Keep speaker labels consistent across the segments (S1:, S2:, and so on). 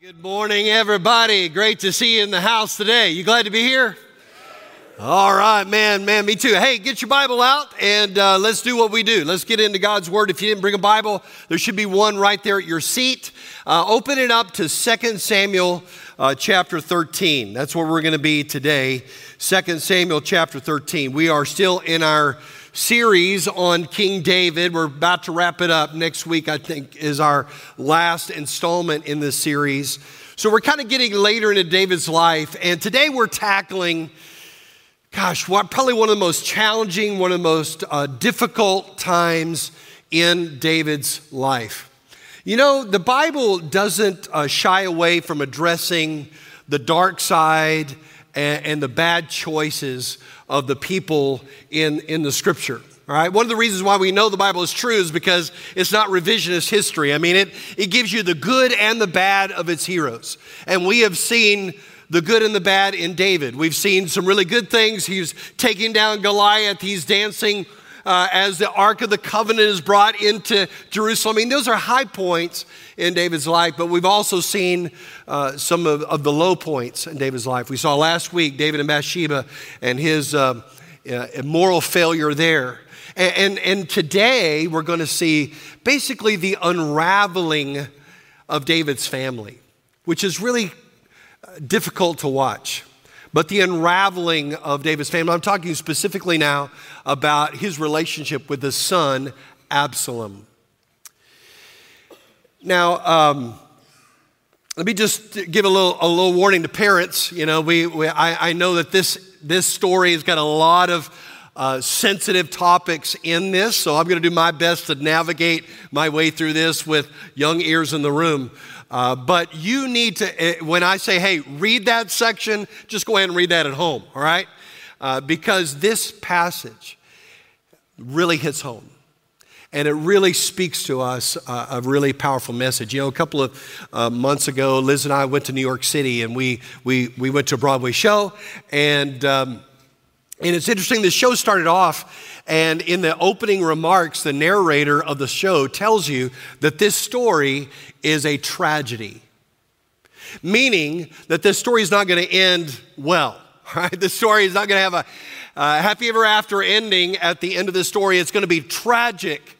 S1: Good morning, everybody. Great to see you in the house today. You glad to be here? All right, man, man, me too. Hey, get your Bible out and uh, let's do what we do. Let's get into God's Word. If you didn't bring a Bible, there should be one right there at your seat. Uh, open it up to 2 Samuel uh, chapter 13. That's where we're going to be today. 2 Samuel chapter 13. We are still in our series on King David. We're about to wrap it up. Next week, I think, is our last installment in this series. So we're kind of getting later into David's life. And today we're tackling gosh, what, probably one of the most challenging, one of the most uh, difficult times in David's life. You know, the Bible doesn't uh, shy away from addressing the dark side and, and the bad choices of the people in, in the scripture. All right, one of the reasons why we know the Bible is true is because it's not revisionist history. I mean, it, it gives you the good and the bad of its heroes. And we have seen the good and the bad in David. We've seen some really good things. He's taking down Goliath, he's dancing uh, as the Ark of the Covenant is brought into Jerusalem. I mean, those are high points in David's life, but we've also seen uh, some of, of, the low points in David's life. We saw last week David and Bathsheba and his uh, uh moral failure there. And, and, and today we're going to see basically the unraveling of David's family, which is really difficult to watch. But the unraveling of David's family, I'm talking specifically now about his relationship with his son, Absalom. Now, um, let me just give a little, a little warning to parents. You know, we, we I, I, know that this, this story has got a lot of uh, sensitive topics in this, so I'm going to do my best to navigate my way through this with young ears in the room. Uh, but you need to, eh, when I say, hey, read that section, just go ahead and read that at home, all right? Uh, because this passage really hits home. And it really speaks to us uh, a really powerful message. You know, a couple of uh, months ago, Liz and I went to New York City and we, we, we went to a Broadway show. And, um, and it's interesting, the show started off and in the opening remarks, the narrator of the show tells you that this story is a tragedy, meaning that this story is not going to end well. Right? The story is not going to have a uh, happy ever after ending at the end of the story. It's going to be tragic.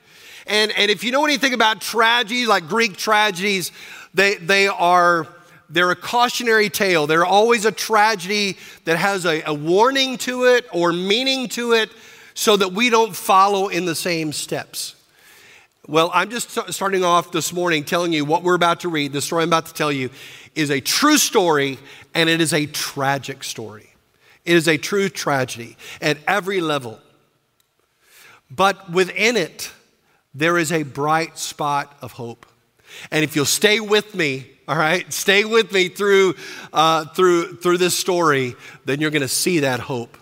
S1: And, and if you know anything about tragedy, like Greek tragedies, they, they are they're a cautionary tale. They're always a tragedy that has a, a warning to it or meaning to it so that we don't follow in the same steps. Well, I'm just starting off this morning telling you what we're about to read. The story I'm about to tell you is a true story, and it is a tragic story. It is a true tragedy at every level. But within it, there is a bright spot of hope. And if you'll stay with me, all right, stay with me through, uh, through, through this story, then you're going to see that hope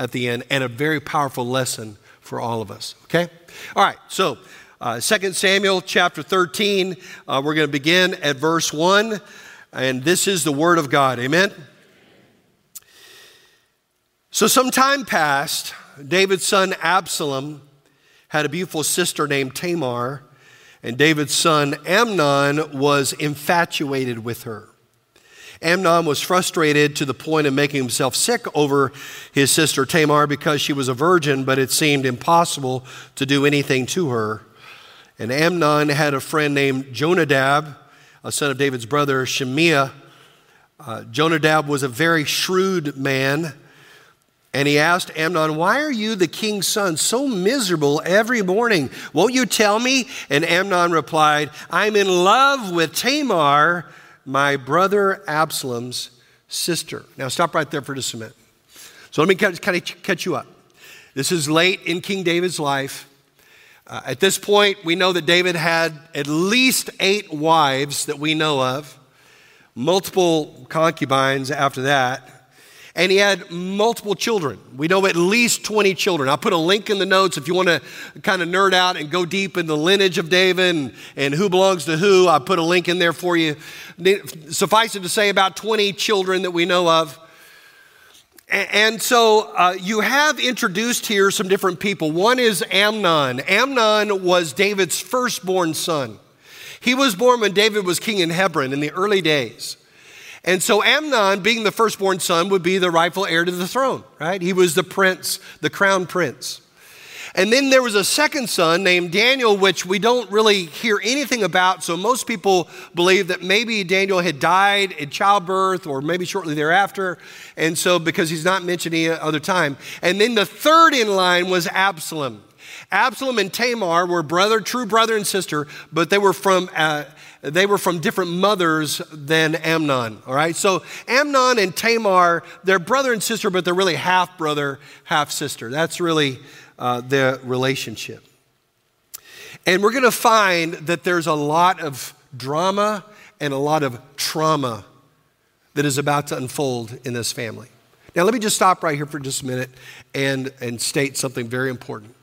S1: at the end and a very powerful lesson for all of us. Okay? All right, so uh, 2 Samuel chapter 13, uh, we're going to begin at verse 1, and this is the word of God. Amen? So, some time passed. David's son Absalom had a beautiful sister named Tamar, and David's son Amnon was infatuated with her. Amnon was frustrated to the point of making himself sick over his sister Tamar because she was a virgin, but it seemed impossible to do anything to her. And Amnon had a friend named Jonadab, a son of David's brother Shimeah. Uh, Jonadab was a very shrewd man. And he asked Amnon, Why are you, the king's son, so miserable every morning? Won't you tell me? And Amnon replied, I'm in love with Tamar, my brother Absalom's sister. Now, stop right there for just a minute. So, let me kind of catch you up. This is late in King David's life. Uh, at this point, we know that David had at least eight wives that we know of, multiple concubines after that and he had multiple children. We know at least 20 children. I'll put a link in the notes if you want to kind of nerd out and go deep in the lineage of David and, and who belongs to who. I'll put a link in there for you. Suffice it to say, about 20 children that we know of. And so uh, you have introduced here some different people. One is Amnon. Amnon was David's firstborn son. He was born when David was king in Hebron in the early days. And so Amnon, being the firstborn son, would be the rightful heir to the throne, right? He was the prince, the crown prince. And then there was a second son named Daniel, which we don't really hear anything about. So most people believe that maybe Daniel had died in childbirth or maybe shortly thereafter. And so, because he's not mentioned any other time. And then the third in line was Absalom. Absalom and Tamar were brother, true brother and sister, but they were from. Uh, they were from different mothers than Amnon, all right? So Amnon and Tamar, they're brother and sister, but they're really half brother, half sister. That's really uh, their relationship. And we're going to find that there's a lot of drama and a lot of trauma that is about to unfold in this family. Now, let me just stop right here for just a minute and, and state something very important.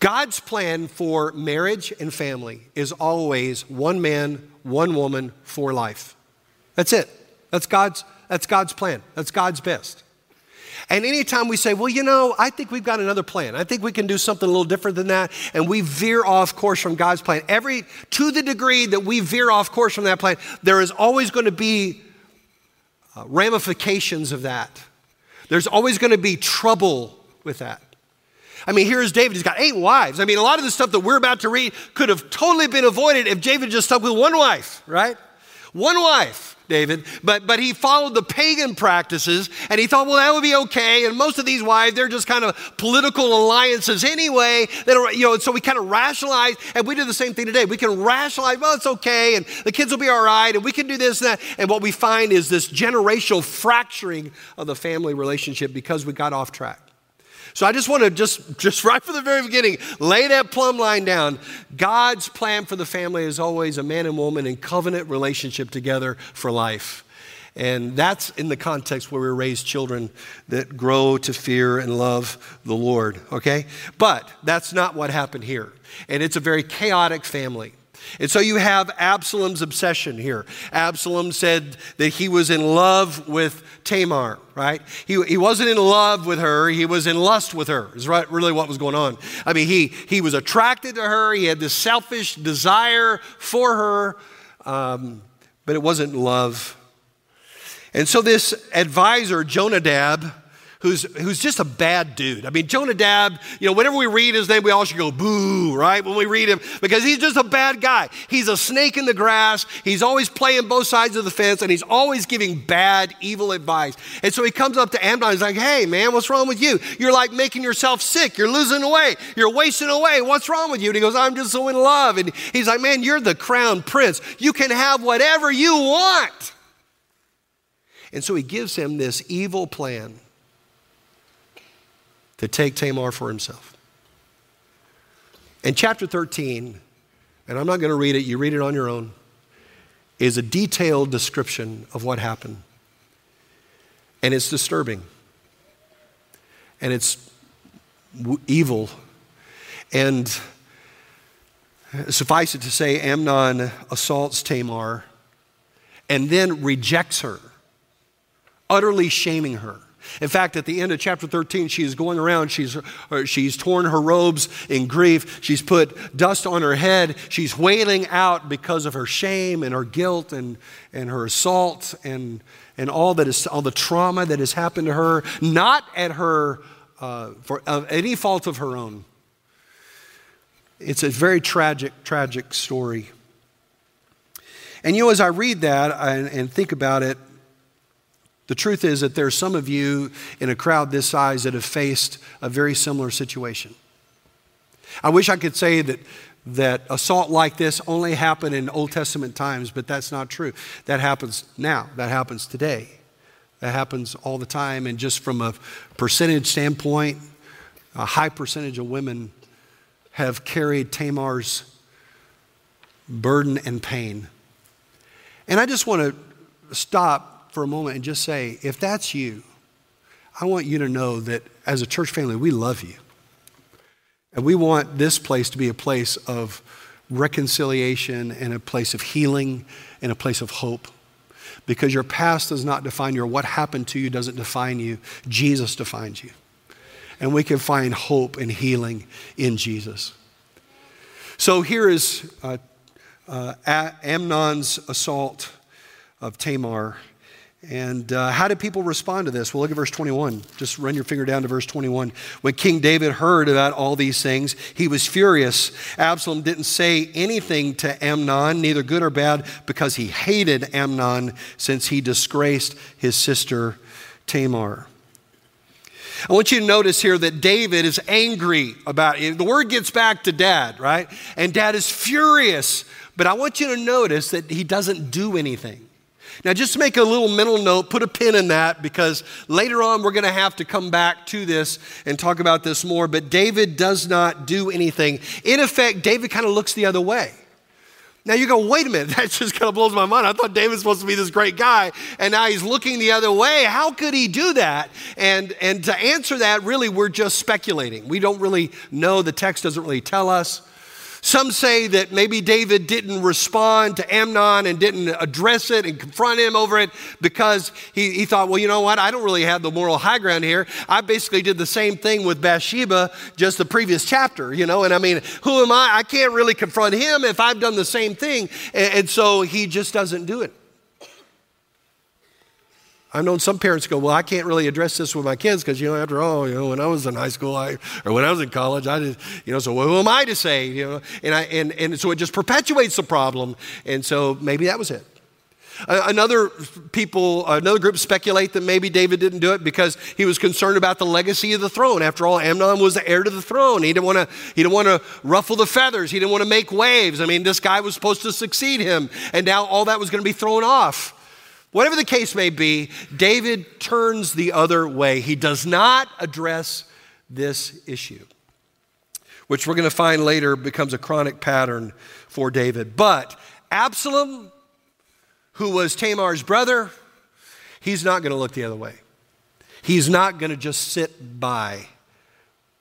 S1: God's plan for marriage and family is always one man, one woman for life. That's it. That's God's, that's God's plan. That's God's best. And anytime we say, well, you know, I think we've got another plan. I think we can do something a little different than that, and we veer off course from God's plan. Every to the degree that we veer off course from that plan, there is always going to be uh, ramifications of that. There's always going to be trouble with that. I mean, here's David. He's got eight wives. I mean, a lot of the stuff that we're about to read could have totally been avoided if David just stuck with one wife, right? One wife. David, but, but he followed the pagan practices and he thought, well, that would be okay. And most of these wives, they're just kind of political alliances anyway. That are, you know, so we kind of rationalize, and we do the same thing today. We can rationalize, well, it's okay, and the kids will be all right, and we can do this and that. And what we find is this generational fracturing of the family relationship because we got off track. So I just want to just, just right from the very beginning, lay that plumb line down. God's plan for the family is always a man and woman in covenant relationship together for life. And that's in the context where we raise children that grow to fear and love the Lord, okay? But that's not what happened here. And it's a very chaotic family. And so you have Absalom's obsession here. Absalom said that he was in love with Tamar, right? He, he wasn't in love with her, he was in lust with her, is right, really what was going on. I mean, he, he was attracted to her, he had this selfish desire for her, um, but it wasn't love. And so this advisor, Jonadab, who's, who's just a bad dude. I mean, Jonadab, you know, whenever we read his name, we all should go boo, right? When we read him, because he's just a bad guy. He's a snake in the grass. He's always playing both sides of the fence, and he's always giving bad, evil advice. And so he comes up to Amnon. And he's like, hey, man, what's wrong with you? You're like making yourself sick. You're losing away. You're wasting away. What's wrong with you? And he goes, I'm just so in love. And he's like, man, you're the crown prince. You can have whatever you want. And so he gives him this evil plan to take Tamar for himself. In chapter 13, and I'm not going to read it, you read it on your own, is a detailed description of what happened. And it's disturbing. And it's w- evil. And suffice it to say, Amnon assaults Tamar and then rejects her, utterly shaming her. In fact, at the end of chapter 13, she is going around. She's, uh, she's torn her robes in grief. She's put dust on her head. She's wailing out because of her shame and her guilt and, and her assault and, and all, that is, all the trauma that has happened to her, not at her, uh, for uh, any fault of her own. It's a very tragic, tragic story. And you know, as I read that and, and think about it, the truth is that there are some of you in a crowd this size that have faced a very similar situation. I wish I could say that, that assault like this only happened in Old Testament times, but that's not true. That happens now, that happens today. That happens all the time. And just from a percentage standpoint, a high percentage of women have carried Tamar's burden and pain. And I just want to stop for a moment and just say, if that's you, I want you to know that as a church family, we love you. And we want this place to be a place of reconciliation and a place of healing and a place of hope. Because your past does not define you, or what happened to you doesn't define you. Jesus defines you. And we can find hope and healing in Jesus. So here is uh, uh, Amnon's assault of Tamar. And uh, how did people respond to this? Well, look at verse 21. Just run your finger down to verse 21. When King David heard about all these things, he was furious. Absalom didn't say anything to Amnon, neither good or bad, because he hated Amnon since he disgraced his sister Tamar. I want you to notice here that David is angry about it. The word gets back to dad, right? And dad is furious. But I want you to notice that he doesn't do anything. Now, just make a little mental note, put a pin in that because later on we're going to have to come back to this and talk about this more. But David does not do anything. In effect, David kind of looks the other way. Now you go, wait a minute, that just kind of blows my mind. I thought David was supposed to be this great guy, and now he's looking the other way. How could he do that? And, and to answer that, really, we're just speculating. We don't really know. The text doesn't really tell us. Some say that maybe David didn't respond to Amnon and didn't address it and confront him over it because he, he thought, well, you know what? I don't really have the moral high ground here. I basically did the same thing with Bathsheba just the previous chapter, you know? And I mean, who am I? I can't really confront him if I've done the same thing. And, and so he just doesn't do it. I've known some parents go, well, I can't really address this with my kids because, you know, after all, you know, when I was in high school I, or when I was in college, I did, you know, so who am I to say, you know? And, I, and, and so it just perpetuates the problem. And so maybe that was it. Another people, another group speculate that maybe David didn't do it because he was concerned about the legacy of the throne. After all, Amnon was the heir to the throne. He didn't want to, he didn't want to ruffle the feathers. He didn't want to make waves. I mean, this guy was supposed to succeed him, and now all that was going to be thrown off. Whatever the case may be, David turns the other way. He does not address this issue, which we're going to find later becomes a chronic pattern for David. But Absalom, who was Tamar's brother, he's not going to look the other way. He's not going to just sit by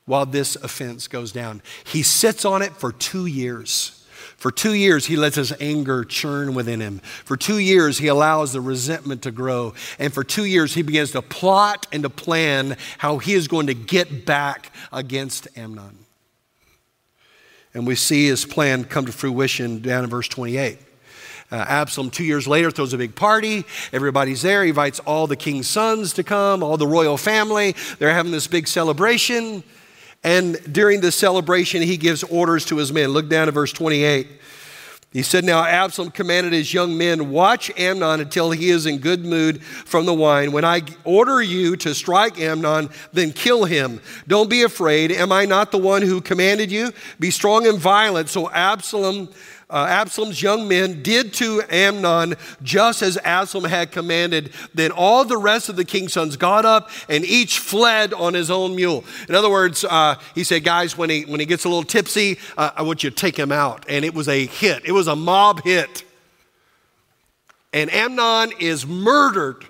S1: while this offense goes down. He sits on it for two years. For two years, he lets his anger churn within him. For two years, he allows the resentment to grow. And for two years, he begins to plot and to plan how he is going to get back against Amnon. And we see his plan come to fruition down in verse 28. Uh, Absalom, two years later, throws a big party. Everybody's there. He invites all the king's sons to come, all the royal family. They're having this big celebration. And during the celebration, he gives orders to his men. Look down at verse 28. He said, Now Absalom commanded his young men, Watch Amnon until he is in good mood from the wine. When I order you to strike Amnon, then kill him. Don't be afraid. Am I not the one who commanded you? Be strong and violent. So Absalom uh, Absalom's young men did to Amnon just as Absalom had commanded. Then all the rest of the king's sons got up and each fled on his own mule. In other words, uh, he said, Guys, when he, when he gets a little tipsy, uh, I want you to take him out. And it was a hit, it was a mob hit. And Amnon is murdered.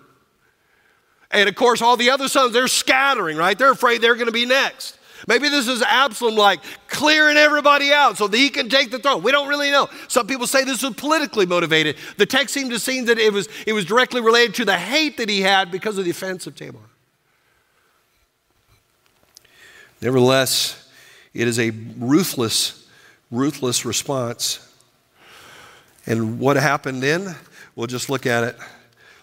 S1: And of course, all the other sons, they're scattering, right? They're afraid they're going to be next. Maybe this is Absalom like clearing everybody out so that he can take the throne. We don't really know. Some people say this was politically motivated. The text seemed to seem that it was, it was directly related to the hate that he had because of the offense of Tamar. Nevertheless, it is a ruthless, ruthless response. And what happened then? We'll just look at it.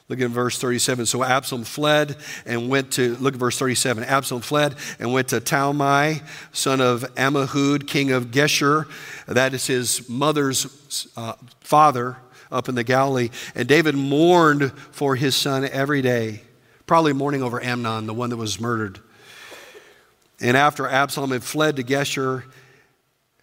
S1: Look at verse 37. So Absalom fled and went to, look at verse 37. Absalom fled and went to Talmai, son of Ammihud, king of Geshur. That is his mother's uh, father up in the Galilee. And David mourned for his son every day, probably mourning over Amnon, the one that was murdered. And after Absalom had fled to Geshur,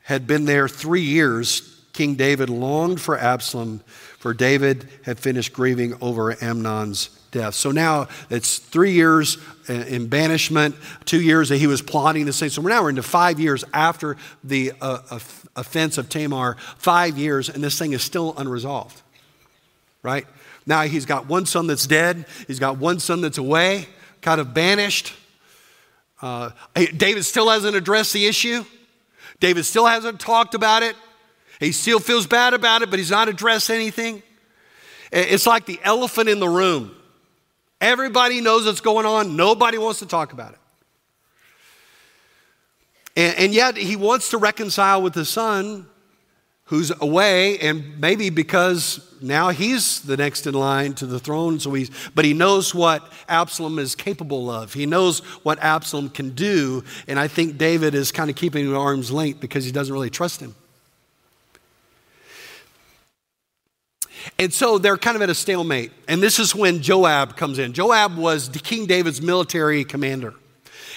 S1: had been there three years, King David longed for Absalom for David had finished grieving over Amnon's death. So now it's three years in banishment, two years that he was plotting the same. So now we're into five years after the uh, offense of Tamar, five years, and this thing is still unresolved, right? Now he's got one son that's dead, he's got one son that's away, kind of banished. Uh, David still hasn't addressed the issue. David still hasn't talked about it. He still feels bad about it, but he's not addressed anything. It's like the elephant in the room. Everybody knows what's going on, nobody wants to talk about it. And, and yet, he wants to reconcile with his son who's away, and maybe because now he's the next in line to the throne, so he's, but he knows what Absalom is capable of. He knows what Absalom can do, and I think David is kind of keeping him at arm's length because he doesn't really trust him. And so they're kind of at a stalemate. And this is when Joab comes in. Joab was King David's military commander.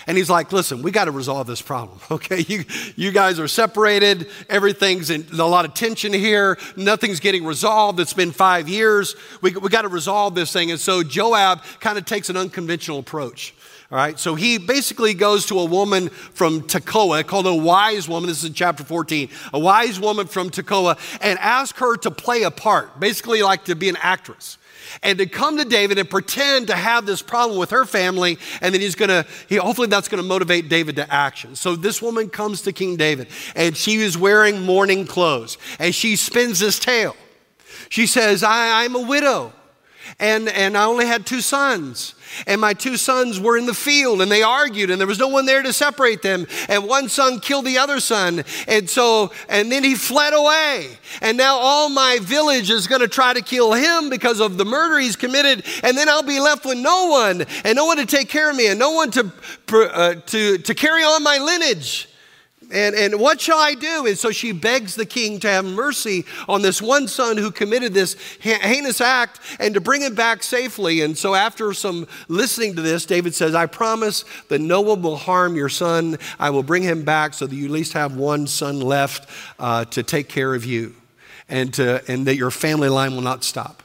S1: And he's like, listen, we got to resolve this problem, okay? You, you guys are separated. Everything's in a lot of tension here. Nothing's getting resolved. It's been five years. We, we got to resolve this thing. And so Joab kind of takes an unconventional approach. All right, so he basically goes to a woman from Tekoa called a wise woman. This is in chapter 14. A wise woman from Tekoa and asks her to play a part, basically like to be an actress and to come to David and pretend to have this problem with her family, and then he's gonna, he, hopefully that's gonna motivate David to action. So this woman comes to King David, and she is wearing mourning clothes, and she spins this tale. She says, I, I'm a widow, and, and I only had two sons. And my two sons were in the field and they argued and there was no one there to separate them. And one son killed the other son. And so and then he fled away. And now all my village is going to try to kill him because of the murder he's committed. And then i'll be left with no one and no one to take care of me and no one to uh, to to carry on my lineage and, and what shall I do? And so she begs the king to have mercy on this one son who committed this heinous act and to bring him back safely. And so, after some listening to this, David says, I promise that no one will harm your son. I will bring him back so that you at least have one son left uh, to take care of you and, to, and that your family line will not stop.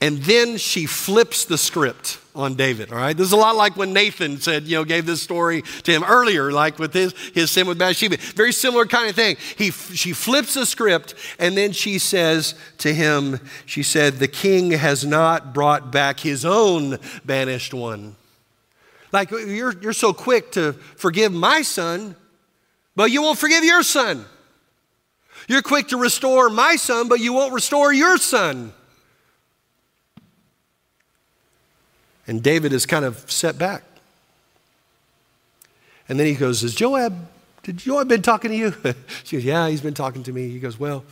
S1: And then she flips the script on David, all right? This is a lot like when Nathan said, you know, gave this story to him earlier, like with his, his sin with Bathsheba. Very similar kind of thing. He, she flips the script and then she says to him, she said, the king has not brought back his own banished one. Like, you're, you're so quick to forgive my son, but you won't forgive your son. You're quick to restore my son, but you won't restore your son. And David is kind of set back. And then he goes, Has Joab, did Joab been talking to you? she goes, Yeah, he's been talking to me. He goes, Well,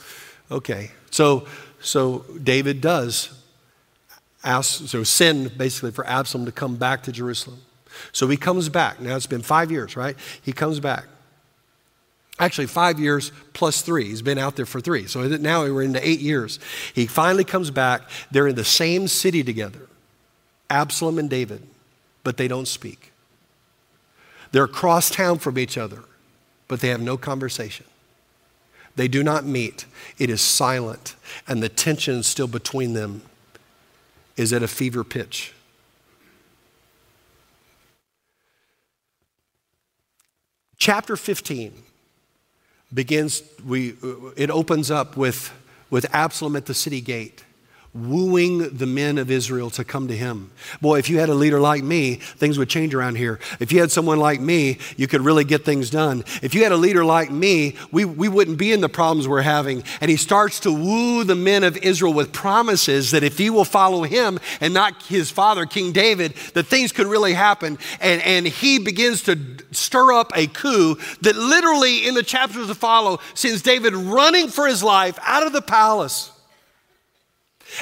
S1: okay. So, so David does ask, so send basically for Absalom to come back to Jerusalem. So he comes back. Now it's been five years, right? He comes back. Actually, five years plus three. He's been out there for three. So now we're into eight years. He finally comes back. They're in the same city together. Absalom and David, but they don't speak. They're across town from each other, but they have no conversation. They do not meet. It is silent, and the tension still between them is at a fever pitch. Chapter 15 begins, we, it opens up with, with Absalom at the city gate wooing the men of Israel to come to him. Boy, if you had a leader like me, things would change around here. If you had someone like me, you could really get things done. If you had a leader like me, we, we wouldn't be in the problems we're having. And he starts to woo the men of Israel with promises that if he will follow him and not his father, King David, that things could really happen. And, and he begins to stir up a coup that literally in the chapters to follow sends David running for his life out of the palace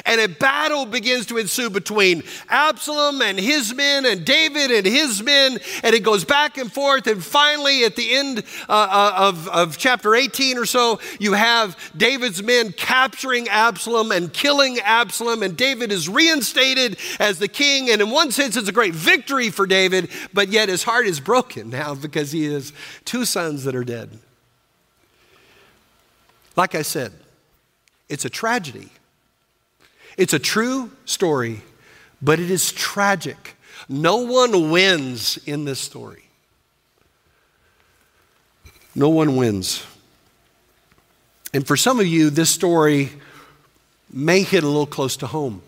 S1: and a battle begins to ensue between Absalom and his men and David and his men. And it goes back and forth. And finally, at the end uh, uh of, of chapter 18 or so, you have David's men capturing Absalom and killing Absalom. And David is reinstated as the king. And in one sense, it's a great victory for David, but yet his heart is broken now because he has two sons that are dead. Like I said, it's a tragedy. It's a true story, but it is tragic. No one wins in this story. No one wins. And for some of you, this story may hit a little close to home.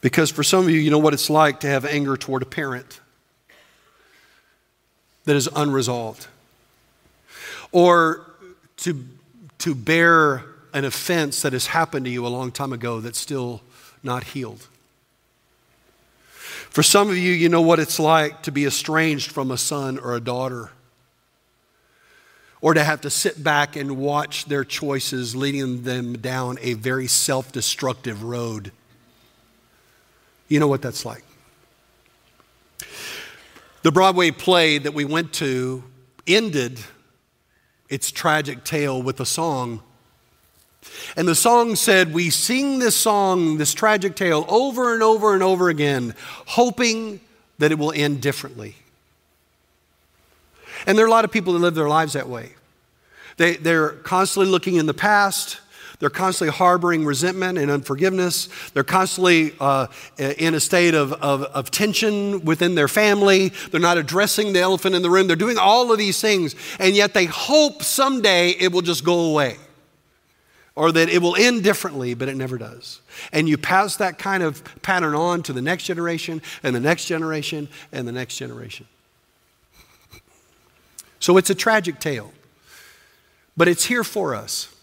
S1: Because for some of you, you know what it's like to have anger toward a parent that is unresolved, or to, to bear an offense that has happened to you a long time ago that's still not healed. For some of you, you know what it's like to be estranged from a son or a daughter. or to have to sit back and watch their choices leading them down a very self destructive road. You know what that's like. The Broadway play that we went to ended its tragic tale with a song. And the song said, We sing this song, this tragic tale, over and over and over again, hoping that it will end differently. And there are a lot of people that live their lives that way. They, they're constantly looking in the past. They're constantly harboring resentment and unforgiveness. They're constantly uh, in a state of, of, of, tension within their family. They're not addressing the elephant in the room. They're doing all of these things, and yet they hope someday it will just go away or that it will end differently, but it never does. And you pass that kind of pattern on to the next generation, and the next generation, and the next generation. So it's a tragic tale, but it's here for us.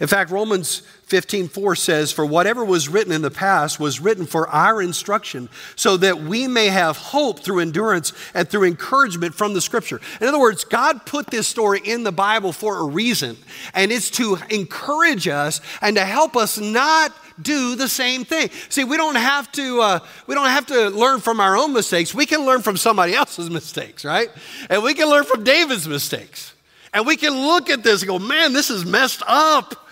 S1: In fact, Romans 15:4 says, "For whatever was written in the past was written for our instruction, so that we may have hope through endurance and through encouragement from the scripture." In other words, God put this story in the Bible for a reason, and it's to encourage us and to help us not do the same thing. See, we don't have to uh, we don't have to learn from our own mistakes. We can learn from somebody else's mistakes, right? And we can learn from David's mistakes. And we can look at this and go, man, this is messed up.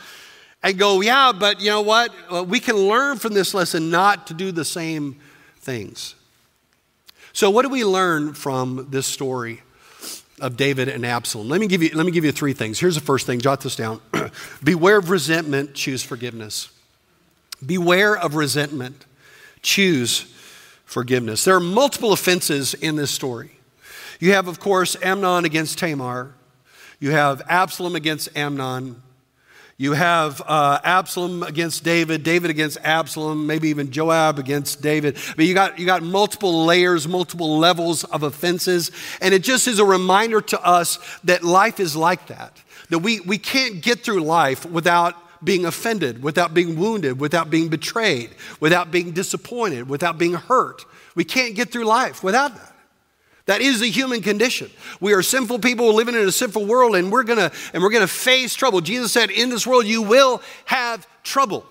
S1: And go, yeah, but you know what? We can learn from this lesson not to do the same things. So, what do we learn from this story of David and Absalom? Let me give you, let me give you three things. Here's the first thing, jot this down. Beware of resentment, choose forgiveness. Beware of resentment, choose forgiveness. There are multiple offenses in this story. You have, of course, Amnon against Tamar. You have Absalom against Amnon. You have uh, Absalom against David, David against Absalom, maybe even Joab against David. But you got, you got multiple layers, multiple levels of offenses. And it just is a reminder to us that life is like that. That we, we can't get through life without being offended, without being wounded, without being betrayed, without being disappointed, without being hurt. We can't get through life without that. That is the human condition. We are sinful people living in a sinful world and we're going to and we're going to face trouble. Jesus said, "In this world you will have trouble."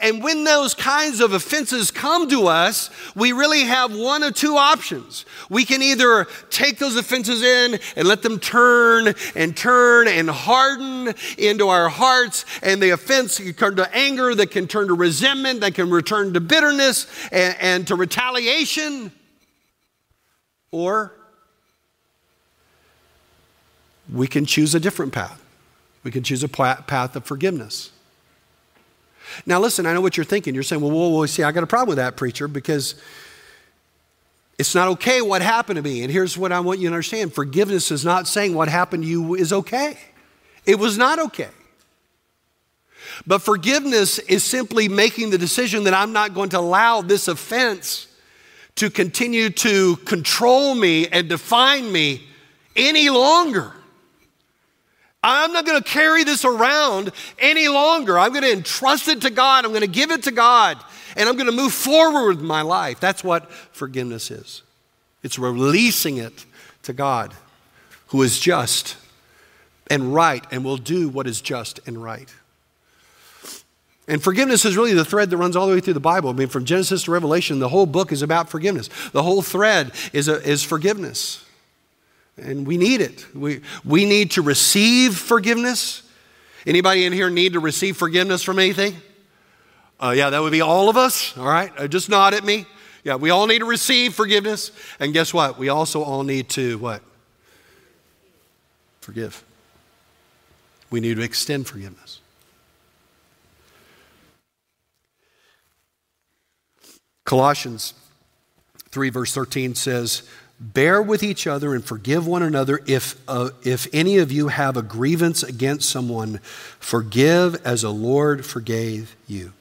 S1: And when those kinds of offenses come to us, we really have one of two options. We can either take those offenses in and let them turn and turn and harden into our hearts, and the offense can turn to anger, that can turn to resentment, that can return to bitterness and, and to retaliation. Or we can choose a different path. We can choose a path of forgiveness. Now, listen, I know what you're thinking. You're saying, well, whoa, whoa, see, I got a problem with that, preacher, because it's not okay what happened to me. And here's what I want you to understand forgiveness is not saying what happened to you is okay, it was not okay. But forgiveness is simply making the decision that I'm not going to allow this offense to continue to control me and define me any longer. I'm not going to carry this around any longer. I'm going to entrust it to God. I'm going to give it to God. And I'm going to move forward with my life. That's what forgiveness is it's releasing it to God, who is just and right and will do what is just and right. And forgiveness is really the thread that runs all the way through the Bible. I mean, from Genesis to Revelation, the whole book is about forgiveness. The whole thread is, a, is forgiveness. And we need it. We, we need to receive forgiveness. Anybody in here need to receive forgiveness from anything? Uh, yeah, that would be all of us. All right, uh, just nod at me. Yeah, we all need to receive forgiveness. And guess what? We also all need to what? Forgive. We need to extend forgiveness. Colossians 3, verse 13 says, Bear with each other and forgive one another. If, uh, if any of you have a grievance against someone, forgive as the Lord forgave you.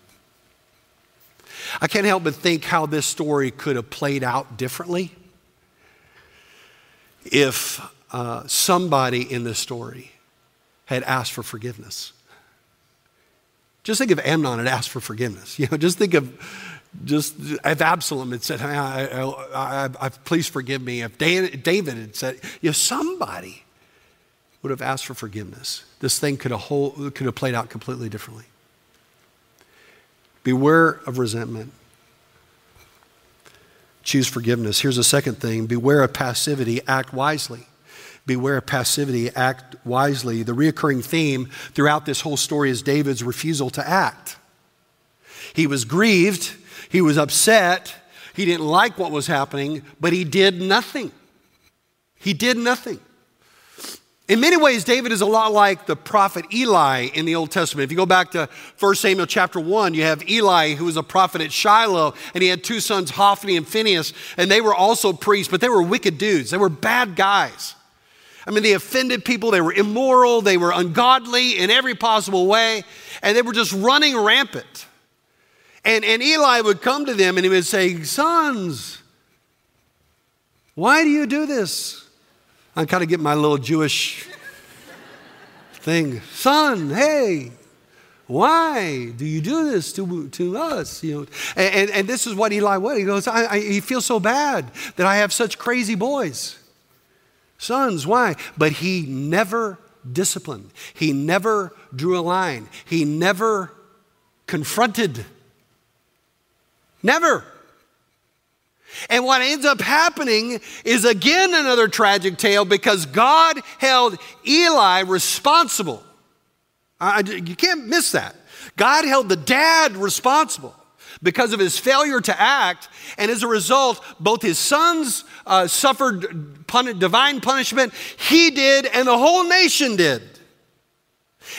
S1: I can't help but think how this story could have played out differently if uh, somebody in this story had asked for forgiveness. Just think of Amnon had asked for forgiveness. You know, just think of just if Absalom had said, I, I, I, please forgive me, if David had said, if somebody would have asked for forgiveness, this thing could have, whole, could have played out completely differently. Beware of resentment. Choose forgiveness. Here's the second thing beware of passivity, act wisely. Beware of passivity, act wisely. The reoccurring theme throughout this whole story is David's refusal to act. He was grieved, he was upset, he didn't like what was happening, but he did nothing. He did nothing. In many ways, David is a lot like the prophet Eli in the Old Testament. If you go back to 1 Samuel chapter 1, you have Eli, who was a prophet at Shiloh, and he had two sons, Hophni and Phinehas, and they were also priests, but they were wicked dudes. They were bad guys. I mean, they offended people, they were immoral, they were ungodly in every possible way, and they were just running rampant. And, and Eli would come to them and he would say, Sons, why do you do this? I'm kind of getting my little Jewish thing. Son, hey, why do you do this to, to us? You know, and, and, and this is what Eli was. He goes, I, I, he feels so bad that I have such crazy boys. Sons, why? But he never disciplined. He never drew a line. He never confronted. Never. And what ends up happening is again another tragic tale because God held Eli responsible. I, you can't miss that. God held the dad responsible because of his failure to act, and as a result, both his sons uh, suffered pun- divine punishment, he did, and the whole nation did.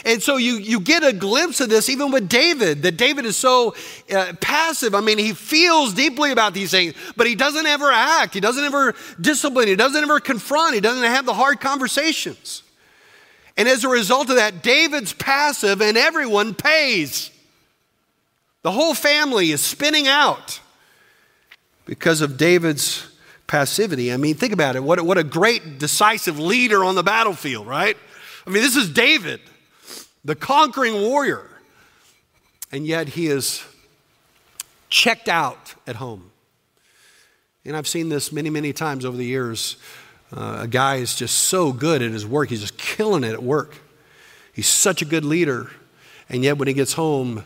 S1: And so you, you get a glimpse of this even with David, that David is so uh, passive. I mean, he feels deeply about these things, but he doesn't ever act. He doesn't ever discipline. He doesn't ever confront. He doesn't have the hard conversations. And as a result of that, David's passive and everyone pays. The whole family is spinning out because of David's passivity. I mean, think about it. What, what a great decisive leader on the battlefield, right? I mean, this is David the conquering warrior. And yet he is checked out at home. And I've seen this many, many times over the years. Uh, a guy is just so good at his work, he's just killing it at work. He's such a good leader. And yet when he gets home,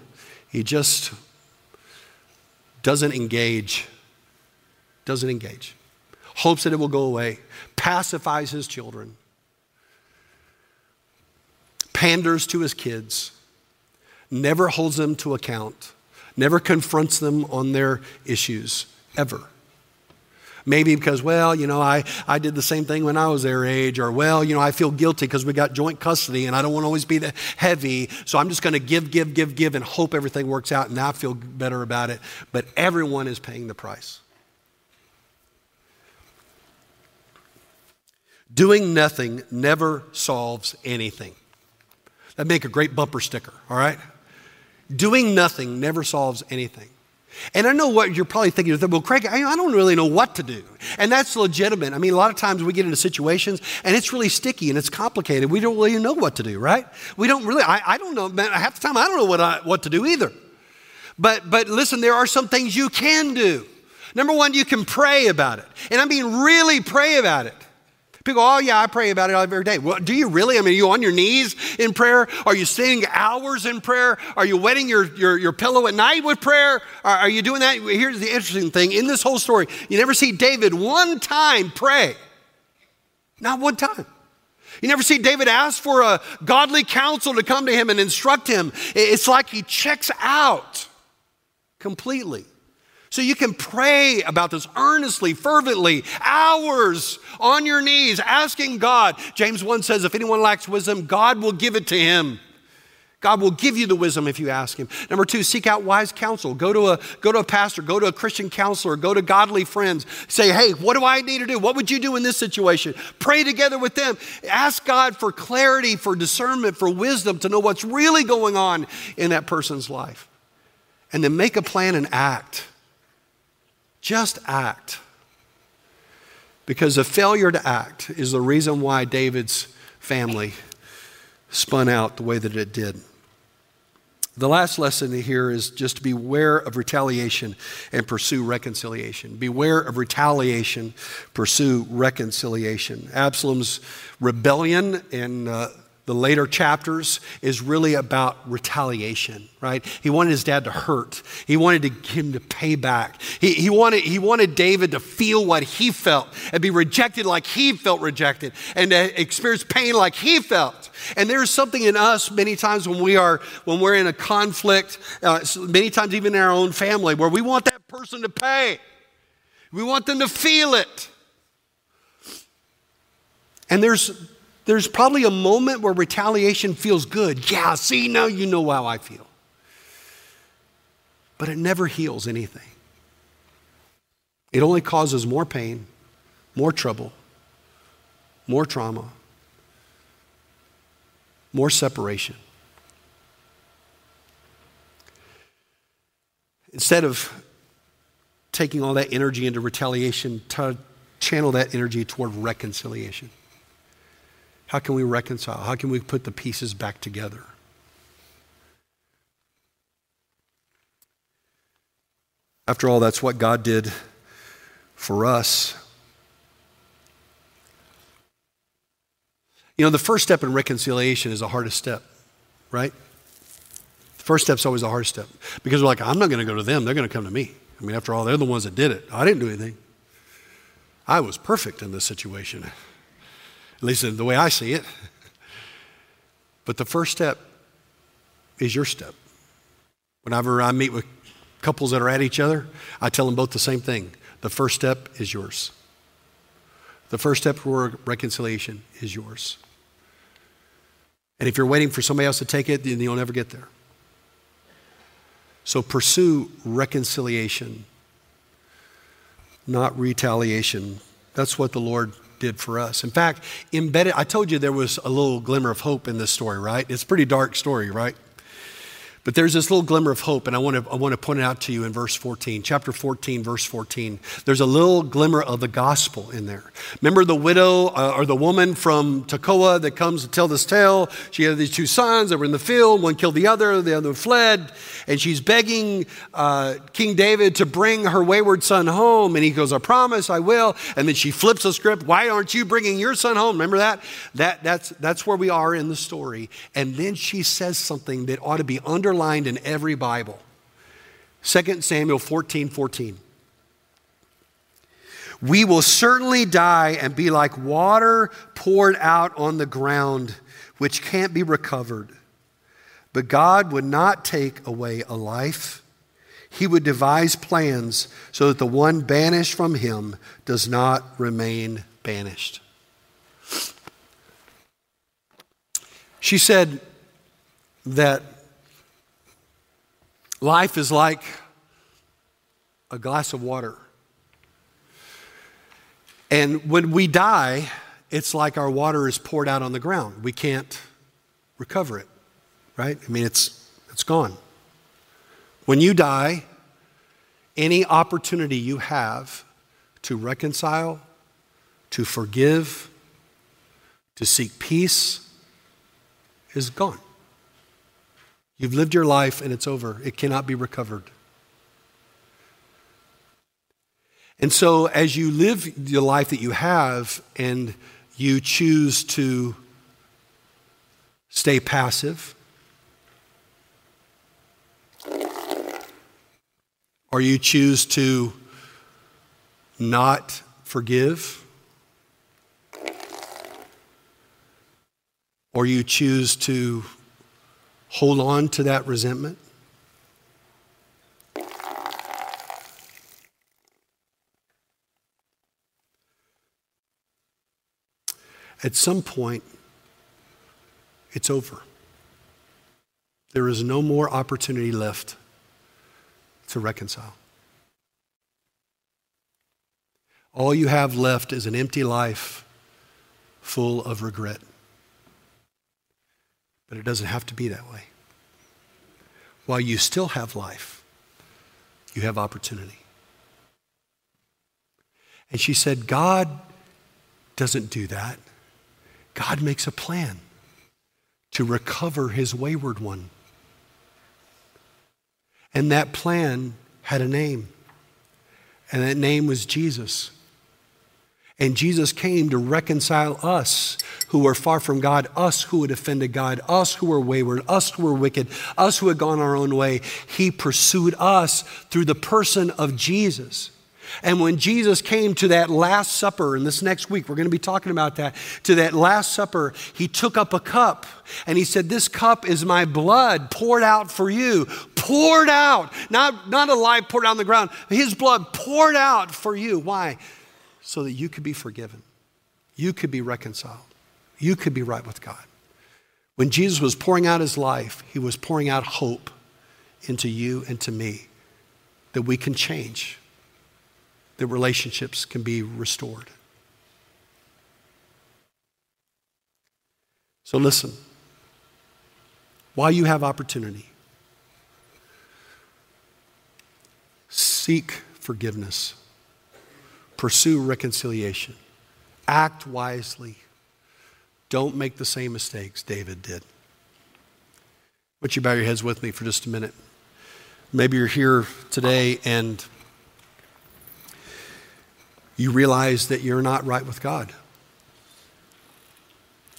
S1: he just doesn't engage. Doesn't engage. Hopes that it will go away, pacifies his children panders to his kids, never holds them to account, never confronts them on their issues, ever. Maybe because, well, you know, I, I did the same thing when I was their age, or, well, you know, I feel guilty because we got joint custody and I don't want to always be the heavy, so I'm just going to give, give, give, give and hope everything works out and I feel better about it. But everyone is paying the price. Doing nothing never solves anything. That'd make a great bumper sticker, all right? Doing nothing never solves anything. And I know what you're probably thinking, well, Craig, I don't really know what to do. And that's legitimate. I mean, a lot of times we get into situations and it's really sticky and it's complicated. We don't really know what to do, right? We don't really, I, I don't know, man, half the time I don't know what, I, what to do either. But, but listen, there are some things you can do. Number one, you can pray about it. And I mean, really pray about it. People, go, oh, yeah, I pray about it every day. Well, do you really? I mean, are you on your knees in prayer? Are you staying hours in prayer? Are you wetting your, your, your pillow at night with prayer? Are, are you doing that? Here's the interesting thing in this whole story you never see David one time pray. Not one time. You never see David ask for a godly counsel to come to him and instruct him. It's like he checks out completely. So you can pray about this earnestly, fervently, hours on your knees, asking God. James 1 says, if anyone lacks wisdom, God will give it to him. God will give you the wisdom if you ask him. Number two, seek out wise counsel. Go to a, go to a pastor, go to a Christian counselor, go to godly friends. Say, hey, what do I need to do? What would you do in this situation? Pray together with them. Ask God for clarity, for discernment, for wisdom to know what's really going on in that person's life. And then make a plan and act. Just act. Because a failure to act is the reason why David's family spun out the way that it did. The last lesson here is just to beware of retaliation and pursue reconciliation. Beware of retaliation, pursue reconciliation. Absalom's rebellion and uh, the later chapters is really about retaliation, right? He wanted his dad to hurt. He wanted to, him to pay back. He, he, wanted, he wanted David to feel what he felt and be rejected like he felt rejected and to experience pain like he felt. And there's something in us many times when we are when we're in a conflict, uh, many times even in our own family, where we want that person to pay. We want them to feel it. And there's there's probably a moment where retaliation feels good. Yeah, see, now you know how I feel. But it never heals anything. It only causes more pain, more trouble, more trauma, more separation. Instead of taking all that energy into retaliation, to channel that energy toward reconciliation. How can we reconcile? How can we put the pieces back together? After all, that's what God did for us. You know, the first step in reconciliation is the hardest step, right? The first step's always the hardest step because we're like, I'm not going to go to them, they're going to come to me. I mean, after all, they're the ones that did it. I didn't do anything. I was perfect in this situation at least the way I see it. But the first step is your step. Whenever I meet with couples that are at each other, I tell them both the same thing. The first step is yours. The first step for reconciliation is yours. And if you're waiting for somebody else to take it, then you'll never get there. So pursue reconciliation, not retaliation. That's what the Lord did for us. In fact, embedded, I told you there was a little glimmer of hope in this story, right? It's a pretty dark story, right? But there's this little glimmer of hope, and I want to, I want to point it out to you in verse 14, chapter 14, verse 14. There's a little glimmer of the gospel in there. Remember the widow uh, or the woman from Tekoa that comes to tell this tale? She had these two sons that were in the field, one killed the other, the other fled, and she's begging uh, King David to bring her wayward son home. And he goes, I promise, I will. And then she flips the script. Why aren't you bringing your son home? Remember that? that that's, that's where we are in the story. And then she says something that ought to be underlined underlined in every Bible. 2 Samuel 14 14. We will certainly die and be like water poured out on the ground, which can't be recovered. But God would not take away a life. He would devise plans so that the one banished from him does not remain banished. She said that Life is like a glass of water. And when we die, it's like our water is poured out on the ground. We can't recover it, right? I mean, it's, it's gone. When you die, any opportunity you have to reconcile, to forgive, to seek peace is gone. You've lived your life and it's over. It cannot be recovered. And so, as you live the life that you have and you choose to stay passive, or you choose to not forgive, or you choose to hold on to that resentment? At some point, it's over. There is no more opportunity left to reconcile. All you have left is an empty life full of regret. But it doesn't have to be that way. While you still have life, you have opportunity. And she said, God doesn't do that. God makes a plan to recover his wayward one. And that plan had a name, and that name was Jesus. And Jesus came to reconcile us who were far from God, us who had offended God, us who were wayward, us who were wicked, us who had gone our own way. He pursued us through the person of Jesus. And when Jesus came to that Last Supper, and this next week we're going to be talking about that, to that Last Supper, he took up a cup and he said, This cup is my blood poured out for you. Poured out. Not, not a lie poured on the ground. His blood poured out for you. Why? So that you could be forgiven, you could be reconciled, you could be right with God. When Jesus was pouring out his life, he was pouring out hope into you and to me that we can change, that relationships can be restored. So listen, while you have opportunity, seek forgiveness. Pursue reconciliation. Act wisely. Don't make the same mistakes David did. Would you bow your heads with me for just a minute? Maybe you're here today and you realize that you're not right with God.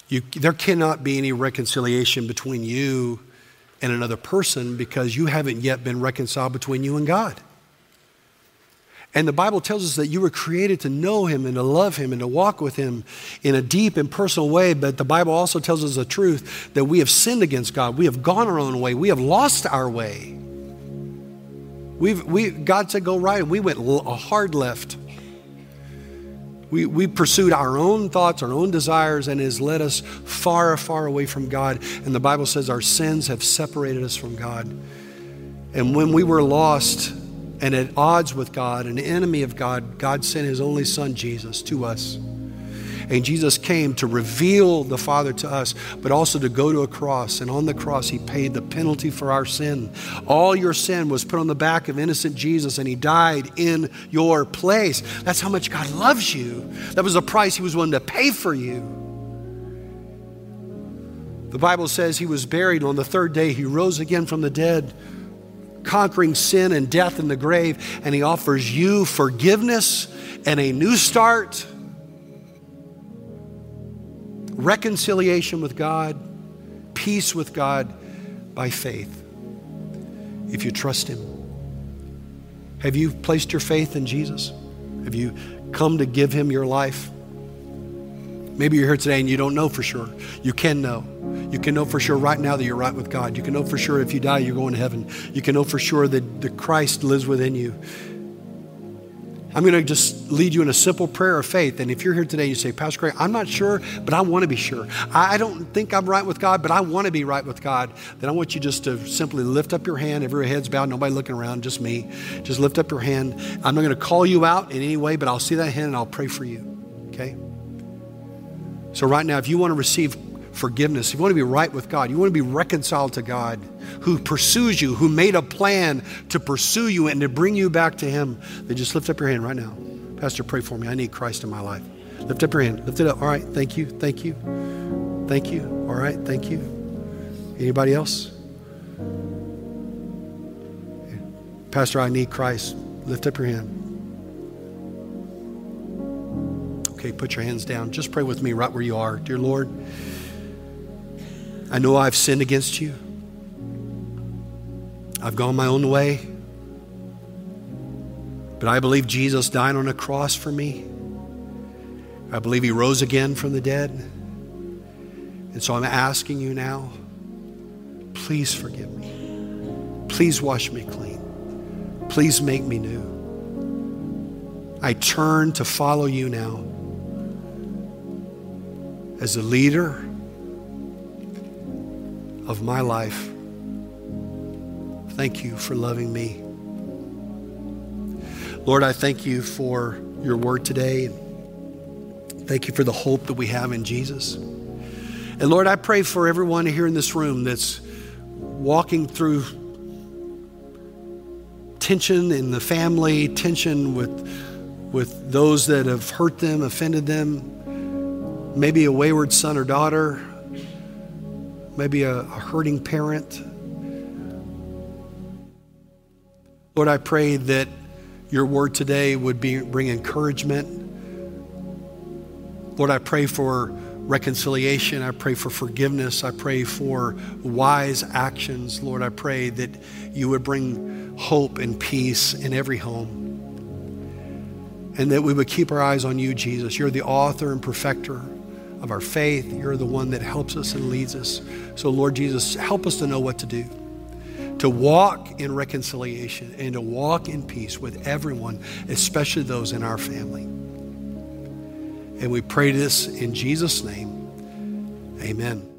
S1: You, there cannot be any reconciliation between you and another person because you haven't yet been reconciled between you and God. And the Bible tells us that you were created to know Him and to love Him and to walk with Him in a deep and personal way. But the Bible also tells us the truth that we have sinned against God. We have gone our own way. We have lost our way. We've, we, God said, go right, and we went a hard left. We, we pursued our own thoughts, our own desires, and it has led us far, far away from God. And the Bible says our sins have separated us from God. And when we were lost, and at odds with God, an enemy of God, God sent his only son, Jesus, to us. And Jesus came to reveal the Father to us, but also to go to a cross. And on the cross, He paid the penalty for our sin. All your sin was put on the back of innocent Jesus, and He died in your place. That's how much God loves you. That was the price He was willing to pay for you. The Bible says He was buried, on the third day, He rose again from the dead conquering sin and death in the grave, and He offers you forgiveness and a new start, reconciliation with God, peace with God by faith, if you trust Him. Have you placed your faith in Jesus? Have you come to give Him your life? Maybe you're here today and you don't know for sure. You can know. You can know for sure right now that you're right with God. You can know for sure if you die, you're going to heaven. You can know for sure that the Christ lives within you. I'm going to just lead you in a simple prayer of faith. And if you're here today, you say, Pastor Greg, I'm not sure, but I want to be sure. I don't think I'm right with God, but I want to be right with God. Then I want you just to simply lift up your hand. Every head's bowed, nobody looking around, just me. Just lift up your hand. I'm not going to call you out in any way, but I'll see that hand and I'll pray for you. Okay? So, right now, if you want to receive forgiveness, if you want to be right with God, you want to be reconciled to God, who pursues you, who made a plan to pursue you and to bring you back to Him, then just lift up your hand right now. Pastor, pray for me. I need Christ in my life. Lift up your hand. Lift it up. All right. Thank you. Thank you. Thank you. All right. Thank you. Anybody else? Pastor, I need Christ. Lift up your hand. Okay, put your hands down. Just pray with me right where you are. Dear Lord, I know I've sinned against you. I've gone my own way. But I believe Jesus died on a cross for me. I believe he rose again from the dead. And so I'm asking you now, please forgive me. Please wash me clean. Please make me new. I turn to follow you now as a leader of my life. Thank you for loving me. Lord, I thank you for your word today. Thank you for the hope that we have in Jesus. And Lord, I pray for everyone here in this room that's walking through tension in the family, tension with, with those that have hurt them, offended them, maybe a wayward son or daughter, maybe a, a hurting parent. Lord, I pray that your word today would be, bring encouragement. Lord, I pray for reconciliation. I pray for forgiveness. I pray for wise actions. Lord, I pray that you would bring hope and peace in every home. And that we would keep our eyes on you, Jesus. You're the author and perfecter of our faith. You're the one that helps us and leads us. So, Lord Jesus, help us to know what to do to walk in reconciliation and to walk in peace with everyone, especially those in our family. And we pray this in Jesus' name. Amen.